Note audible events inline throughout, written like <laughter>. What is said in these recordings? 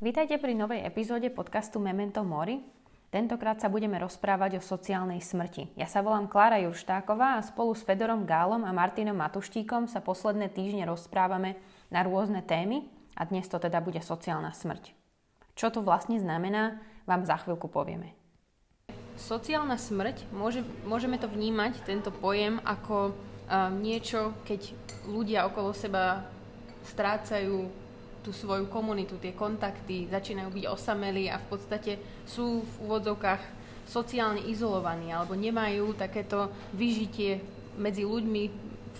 Vítajte pri novej epizóde podcastu Memento Mori. Tentokrát sa budeme rozprávať o sociálnej smrti. Ja sa volám Klára Jurštáková a spolu s Fedorom Gálom a Martinom Matuštíkom sa posledné týždne rozprávame na rôzne témy a dnes to teda bude sociálna smrť. Čo to vlastne znamená, vám za chvíľku povieme. Sociálna smrť, môže, môžeme to vnímať, tento pojem, ako uh, niečo, keď ľudia okolo seba strácajú tú svoju komunitu, tie kontakty, začínajú byť osamelí a v podstate sú v úvodzovkách sociálne izolovaní alebo nemajú takéto vyžitie medzi ľuďmi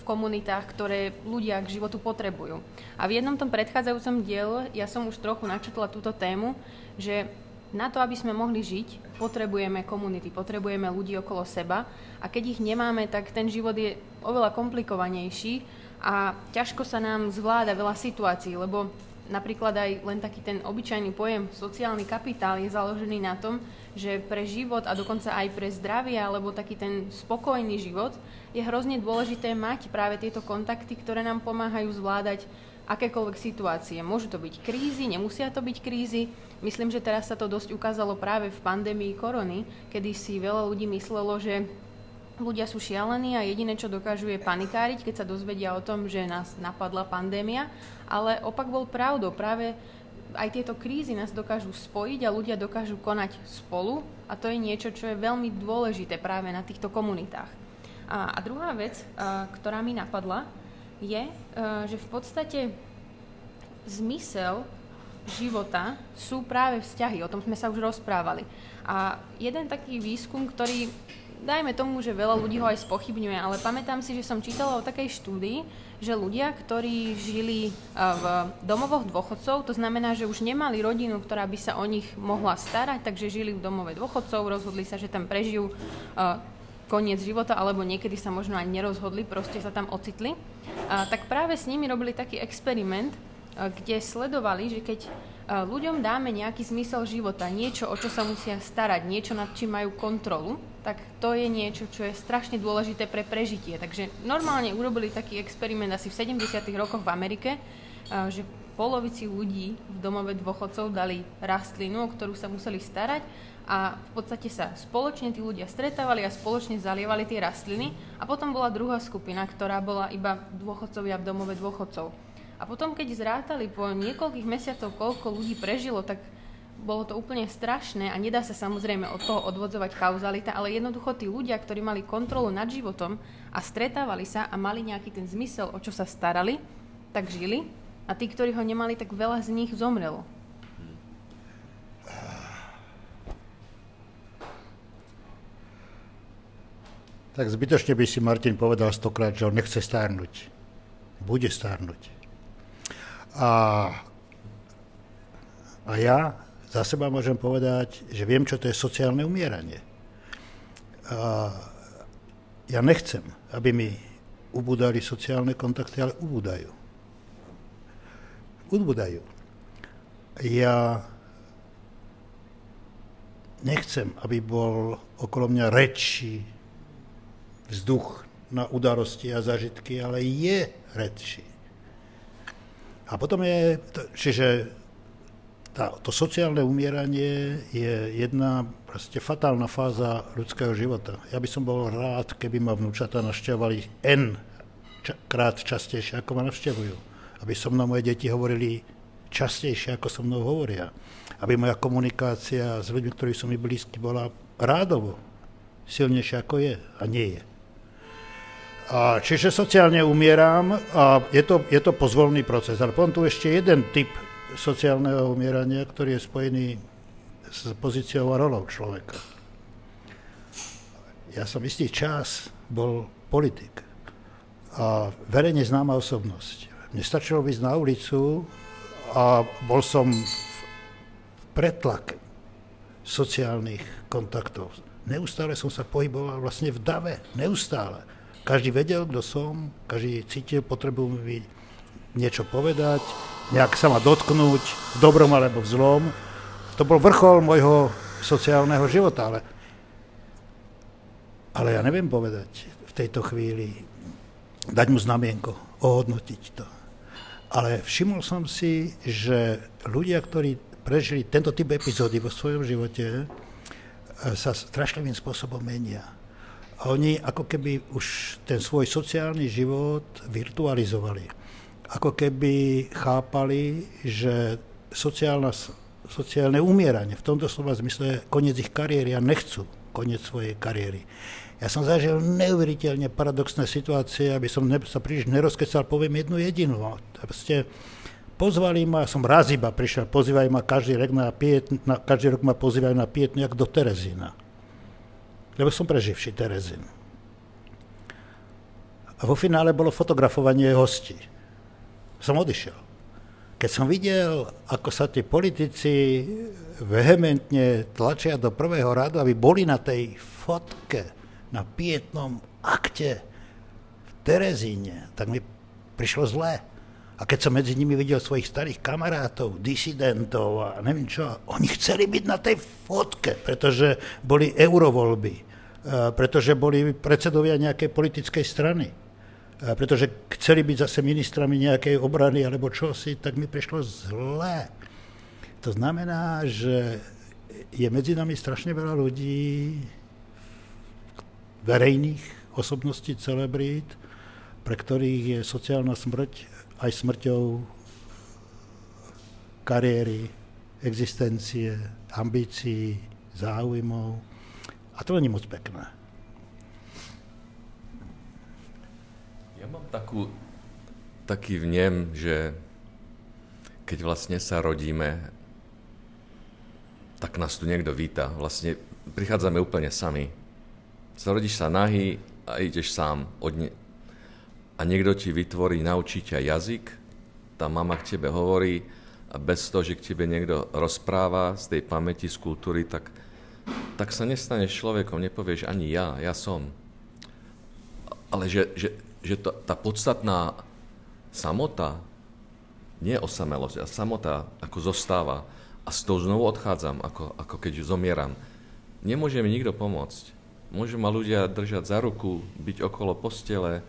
v komunitách, ktoré ľudia k životu potrebujú. A v jednom tom predchádzajúcom dielu ja som už trochu načetla túto tému, že na to, aby sme mohli žiť, potrebujeme komunity, potrebujeme ľudí okolo seba a keď ich nemáme, tak ten život je oveľa komplikovanejší a ťažko sa nám zvláda veľa situácií, lebo napríklad aj len taký ten obyčajný pojem sociálny kapitál je založený na tom, že pre život a dokonca aj pre zdravie alebo taký ten spokojný život je hrozne dôležité mať práve tieto kontakty, ktoré nám pomáhajú zvládať akékoľvek situácie. Môžu to byť krízy, nemusia to byť krízy. Myslím, že teraz sa to dosť ukázalo práve v pandémii korony, kedy si veľa ľudí myslelo, že ľudia sú šialení a jediné, čo dokážu, je panikáriť, keď sa dozvedia o tom, že nás napadla pandémia. Ale opak bol pravdou. Práve aj tieto krízy nás dokážu spojiť a ľudia dokážu konať spolu a to je niečo, čo je veľmi dôležité práve na týchto komunitách. A, a druhá vec, a, ktorá mi napadla, je, a, že v podstate zmysel života sú práve vzťahy. O tom sme sa už rozprávali. A jeden taký výskum, ktorý dajme tomu, že veľa ľudí ho aj spochybňuje, ale pamätám si, že som čítala o takej štúdii, že ľudia, ktorí žili v domovoch dôchodcov, to znamená, že už nemali rodinu, ktorá by sa o nich mohla starať, takže žili v domove dôchodcov, rozhodli sa, že tam prežijú koniec života, alebo niekedy sa možno aj nerozhodli, proste sa tam ocitli, tak práve s nimi robili taký experiment, kde sledovali, že keď ľuďom dáme nejaký zmysel života, niečo, o čo sa musia starať, niečo, nad čím majú kontrolu, tak to je niečo, čo je strašne dôležité pre prežitie. Takže normálne urobili taký experiment asi v 70. rokoch v Amerike, že polovici ľudí v domove dôchodcov dali rastlinu, o ktorú sa museli starať a v podstate sa spoločne tí ľudia stretávali a spoločne zalievali tie rastliny a potom bola druhá skupina, ktorá bola iba dôchodcovia v domove dôchodcov. A potom, keď zrátali po niekoľkých mesiacoch, koľko ľudí prežilo, tak bolo to úplne strašné a nedá sa samozrejme od toho odvodzovať kauzalita, ale jednoducho tí ľudia, ktorí mali kontrolu nad životom a stretávali sa a mali nejaký ten zmysel, o čo sa starali, tak žili a tí, ktorí ho nemali, tak veľa z nich zomrelo. Tak zbytočne by si Martin povedal stokrát, že on nechce stárnuť. Bude stárnuť. A, a ja za seba môžem povedať, že viem, čo to je sociálne umieranie. A ja nechcem, aby mi ubúdali sociálne kontakty, ale ubúdajú. Ubúdajú. Ja nechcem, aby bol okolo mňa reči, vzduch na udarosti a zažitky, ale je reči. A potom je, čiže tá, to sociálne umieranie je jedna proste fatálna fáza ľudského života. Ja by som bol rád, keby ma vnúčata našťovali N ča, krát častejšie, ako ma navštevujú. Aby so mnou moje deti hovorili častejšie, ako so mnou hovoria. Aby moja komunikácia s ľuďmi, ktorí sú mi blízki, bola rádovo silnejšia, ako je a nie je. A čiže sociálne umieram a je to, je to pozvolný proces. Ale potom tu ešte jeden typ sociálneho umierania, ktorý je spojený s pozíciou a rolou človeka. Ja som istý čas bol politik a verejne známa osobnosť. Mne stačilo ísť na ulicu a bol som v pretlake sociálnych kontaktov. Neustále som sa pohyboval vlastne v dave, neustále. Každý vedel, kto som, každý cítil potrebu mi niečo povedať, nejak sa ma dotknúť, v dobrom alebo v zlom. To bol vrchol môjho sociálneho života, ale, ale ja neviem povedať v tejto chvíli, dať mu znamienko, ohodnotiť to. Ale všimol som si, že ľudia, ktorí prežili tento typ epizódy vo svojom živote, sa strašlivým spôsobom menia. A oni ako keby už ten svoj sociálny život virtualizovali. Ako keby chápali, že sociálna, sociálne umieranie, v tomto slova zmysle koniec ich kariéry a nechcú koniec svojej kariéry. Ja som zažil neuveriteľne paradoxné situácie, aby som ne, sa príliš nerozkecal, poviem jednu jedinú. Proste pozvali ma, som raz iba prišiel, pozývajú ma každý rok na, piet, na, každý rok ma pozývajú na pietnu, jak do Terezína. Lebo som preživší Terezín. A vo finále bolo fotografovanie hostí. Som odišiel. Keď som videl, ako sa tí politici vehementne tlačia do prvého radu, aby boli na tej fotke, na pietnom akte v Terezíne, tak mi prišlo zlé. A keď som medzi nimi videl svojich starých kamarátov, disidentov a neviem čo, oni chceli byť na tej fotke, pretože boli eurovoľby, pretože boli predsedovia nejakej politickej strany, pretože chceli byť zase ministrami nejakej obrany alebo čosi, tak mi prišlo zlé. To znamená, že je medzi nami strašne veľa ľudí, verejných osobností, celebrít, pre ktorých je sociálna smrť aj smrťou kariéry, existencie, ambícií, záujmov. A to není moc pekné. Ja mám takú, taký vnem, že keď vlastne sa rodíme, tak nás tu niekto víta. Vlastne prichádzame úplne sami. Zrodíš sa nahý a ideš sám od, ne- a niekto ti vytvorí, naučí ťa jazyk, tá mama k tebe hovorí a bez toho, že k tebe niekto rozpráva z tej pamäti, z kultúry, tak, tak sa nestaneš človekom, nepovieš ani ja, ja som. Ale že, že, že to, tá podstatná samota, nie osamelosť, a samota ako zostáva a s tou znovu odchádzam, ako, ako keď zomieram. Nemôže mi nikto pomôcť. Môžu ma ľudia držať za ruku, byť okolo postele,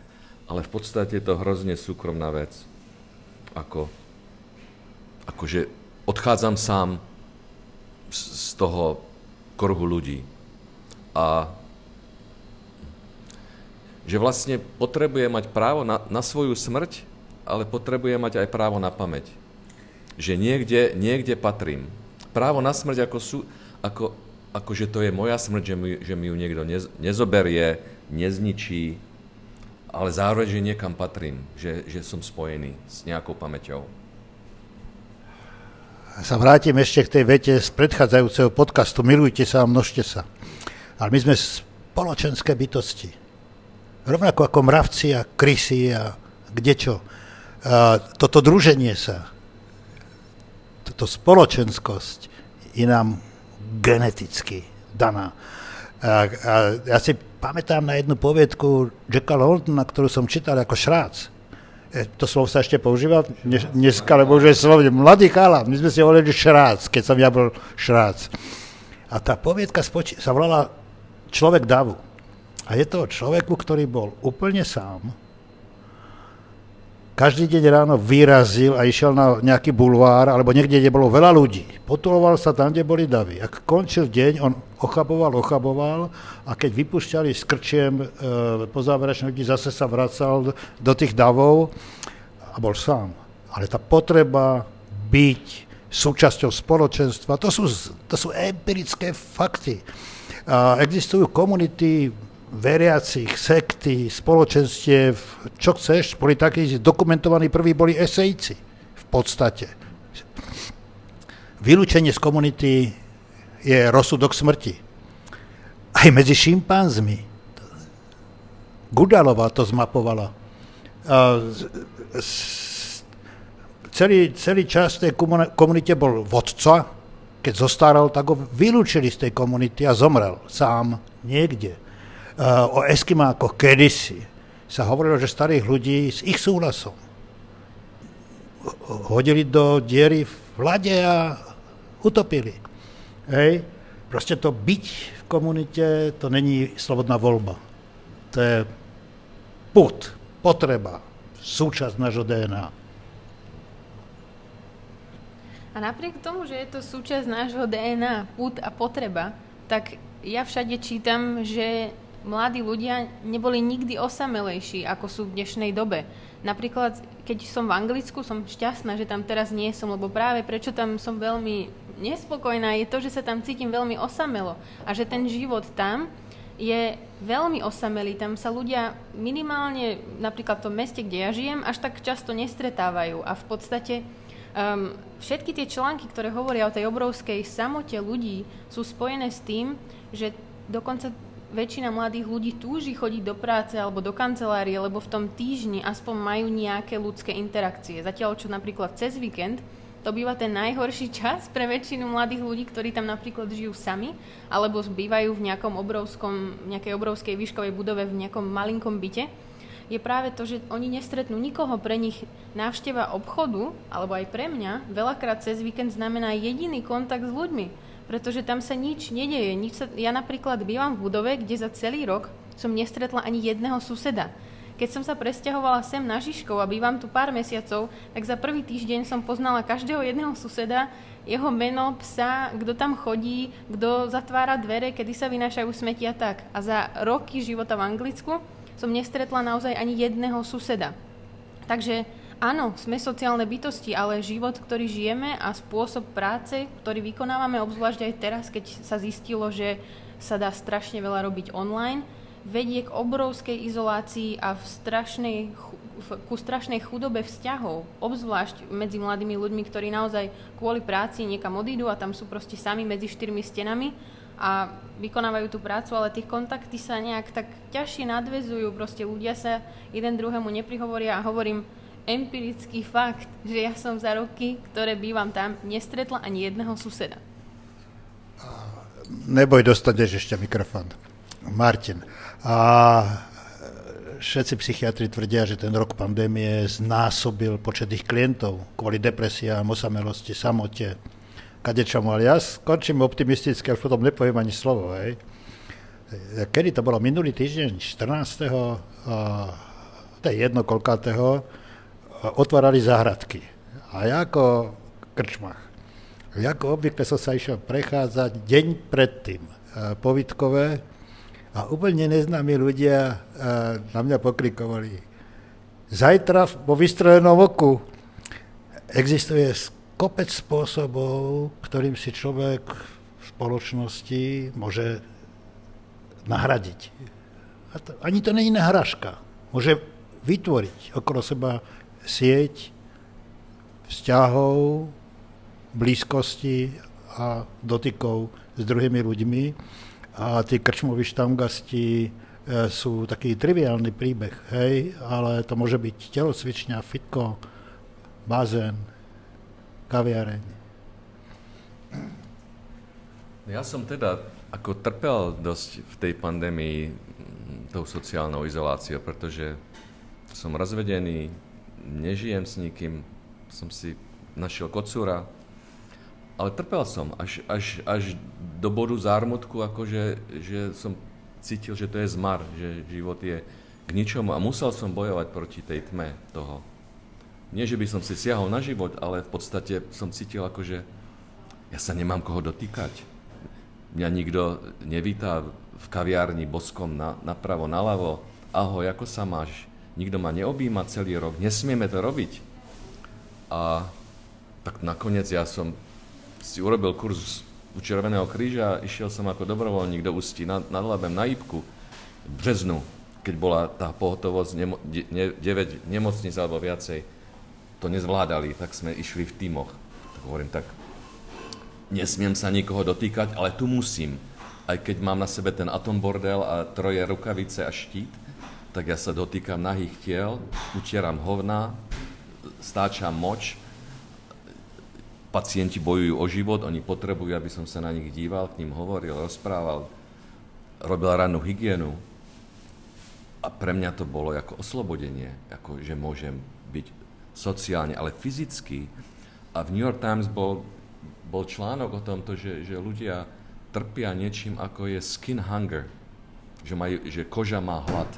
ale v podstate je to hrozne súkromná vec. Ako, akože odchádzam sám z toho korhu ľudí. A že vlastne potrebuje mať právo na, na svoju smrť, ale potrebuje mať aj právo na pamäť. Že niekde, niekde patrím. Právo na smrť ako, sú, ako, ako že to je moja smrť, že mi, že mi ju niekto nez, nezoberie, nezničí, ale zároveň, že niekam patrím, že, že som spojený s nejakou pamäťou. Sa vrátim ešte k tej vete z predchádzajúceho podcastu Milujte sa a množte sa. Ale my sme spoločenské bytosti. Rovnako ako mravci a krysy a kdečo. A toto druženie sa, toto spoločenskosť je nám geneticky daná. A, a ja si pamätám na jednu poviedku Jacka Londona, ktorú som čítal ako šrác. E, to slovo sa ešte používa dneska, lebo už je slovo mladý chala. My sme si hovorili šrác, keď som ja bol šrác. A tá poviedka spoči- sa volala Človek davu. A je to o človeku, ktorý bol úplne sám, každý deň ráno vyrazil a išiel na nejaký bulvár alebo niekde, kde bolo veľa ľudí. Potuloval sa tam, kde boli davy. Ak končil deň, on ochaboval, ochaboval a keď vypušťali s krčiem e, po záverečnom ľudí, zase sa vracal do tých davov a bol sám. Ale tá potreba byť súčasťou spoločenstva, to sú, to sú empirické fakty. A existujú komunity veriacich, sekty, spoločenstiev, čo chceš, boli takí dokumentovaní, prví boli esejci v podstate. Vylúčenie z komunity je rozsudok smrti. Aj medzi šimpanzmi. Gudalová to zmapovala. Celý, celý čas tej komunite bol vodca, keď zostaral, tak ho vylúčili z tej komunity a zomrel sám niekde o Eskimákoch kedysi sa hovorilo, že starých ľudí s ich súhlasom hodili do diery v lade a utopili. Hej. Proste to byť v komunite, to není slobodná voľba. To je put, potreba, súčasť nášho DNA. A napriek tomu, že je to súčasť nášho DNA, put a potreba, tak ja všade čítam, že mladí ľudia neboli nikdy osamelejší, ako sú v dnešnej dobe. Napríklad, keď som v Anglicku, som šťastná, že tam teraz nie som, lebo práve prečo tam som veľmi nespokojná, je to, že sa tam cítim veľmi osamelo a že ten život tam je veľmi osamelý. Tam sa ľudia minimálne, napríklad v tom meste, kde ja žijem, až tak často nestretávajú a v podstate Um, všetky tie články, ktoré hovoria o tej obrovskej samote ľudí, sú spojené s tým, že dokonca väčšina mladých ľudí túži chodiť do práce alebo do kancelárie, lebo v tom týždni aspoň majú nejaké ľudské interakcie. Zatiaľ, čo napríklad cez víkend, to býva ten najhorší <laughs> čas pre väčšinu mladých ľudí, ktorí tam napríklad žijú sami, alebo bývajú v nejakom obrovskom, nejakej obrovskej výškovej budove v nejakom malinkom byte je práve to, že oni nestretnú nikoho. Pre nich návšteva obchodu, alebo aj pre mňa, veľakrát cez víkend znamená jediný kontakt s ľuďmi. Pretože tam sa nič nedeje. Nič sa, ja napríklad bývam v budove, kde za celý rok som nestretla ani jedného suseda. Keď som sa presťahovala sem na Žižkov a bývam tu pár mesiacov, tak za prvý týždeň som poznala každého jedného suseda, jeho meno, psa, kto tam chodí, kto zatvára dvere, kedy sa vynášajú smetia tak. A za roky života v Anglicku som nestretla naozaj ani jedného suseda. Takže áno, sme sociálne bytosti, ale život, ktorý žijeme a spôsob práce, ktorý vykonávame, obzvlášť aj teraz, keď sa zistilo, že sa dá strašne veľa robiť online, vedie k obrovskej izolácii a v strašnej, ku strašnej chudobe vzťahov, obzvlášť medzi mladými ľuďmi, ktorí naozaj kvôli práci niekam odídu a tam sú proste sami medzi štyrmi stenami a vykonávajú tú prácu, ale tie kontakty sa nejak tak ťažšie nadvezujú, proste ľudia sa jeden druhému neprihovoria a hovorím empirický fakt, že ja som za roky, ktoré bývam tam, nestretla ani jedného suseda. Neboj, dostaneš ešte mikrofón. Martin. A všetci psychiatri tvrdia, že ten rok pandémie znásobil počet ich klientov kvôli depresiám, osamelosti, samote, kadečomu, ale ja skončím optimisticky, už potom nepoviem ani slovo. Hej. Kedy to bolo? Minulý týždeň, 14. to je jedno koľkátého, otvárali záhradky. A ja ako krčmach. Ako obvykle som sa išiel prechádzať deň predtým povitkové a úplne neznámi ľudia na mňa pokrikovali. Zajtra po vystrojenom oku existuje kopec spôsobov, ktorým si človek v spoločnosti môže nahradiť. A to, ani to není nahražka. Môže vytvoriť okolo seba sieť vzťahov, blízkosti a dotykov s druhými ľuďmi. A tí krčmoví štamgasti e, sú taký triviálny príbeh, hej, ale to môže byť telocvičňa, fitko, bazén, kaviareň. Ja som teda ako trpel dosť v tej pandémii tou sociálnou izoláciou, pretože som rozvedený, nežijem s nikým, som si našiel kocúra, ale trpel som až, až, až do bodu zármutku, akože, že som cítil, že to je zmar, že život je k ničomu a musel som bojovať proti tej tme toho nie, že by som si siahol na život, ale v podstate som cítil ako, že ja sa nemám koho dotýkať. Mňa nikto nevítá v kaviárni boskom na, napravo, naľavo. Ahoj, ako sa máš? Nikto ma neobjíma celý rok. Nesmieme to robiť. A tak nakoniec ja som si urobil kurz u Červeného kríža, išiel som ako dobrovoľník do Ústí nad, nad Labem na Ipku v březnu, keď bola tá pohotovosť nemo, ne, 9 nemocníc alebo viacej to nezvládali, tak sme išli v týmoch. Tak hovorím, tak nesmiem sa nikoho dotýkať, ale tu musím. Aj keď mám na sebe ten atom a troje rukavice a štít, tak ja sa dotýkam nahých tiel, utieram hovna, stáčam moč, pacienti bojujú o život, oni potrebujú, aby som sa na nich díval, k ním hovoril, rozprával, robil rannú hygienu. A pre mňa to bolo ako oslobodenie, ako že môžem byť sociálne, ale fyzicky. A v New York Times bol, bol článok o tomto, že, že ľudia trpia niečím, ako je skin hunger, že, majú, že koža má hlad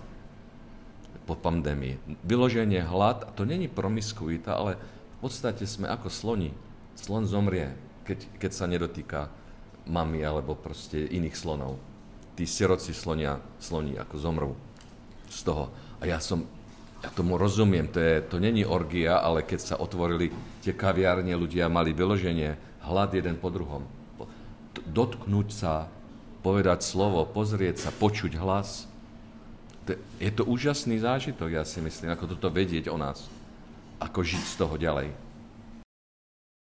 po pandémii. Vyloženie hlad, a to není promiskuita, ale v podstate sme ako sloni. Slon zomrie, keď, keď sa nedotýka mami alebo proste iných slonov. Tí siroci slonia, sloní ako zomrú z toho. A ja som, ja tomu rozumiem, to, je, to není orgia, ale keď sa otvorili tie kaviárne, ľudia mali vyloženie, hlad jeden po druhom. Dotknúť sa, povedať slovo, pozrieť sa, počuť hlas. Je to úžasný zážitok, ja si myslím, ako toto vedieť o nás. Ako žiť z toho ďalej.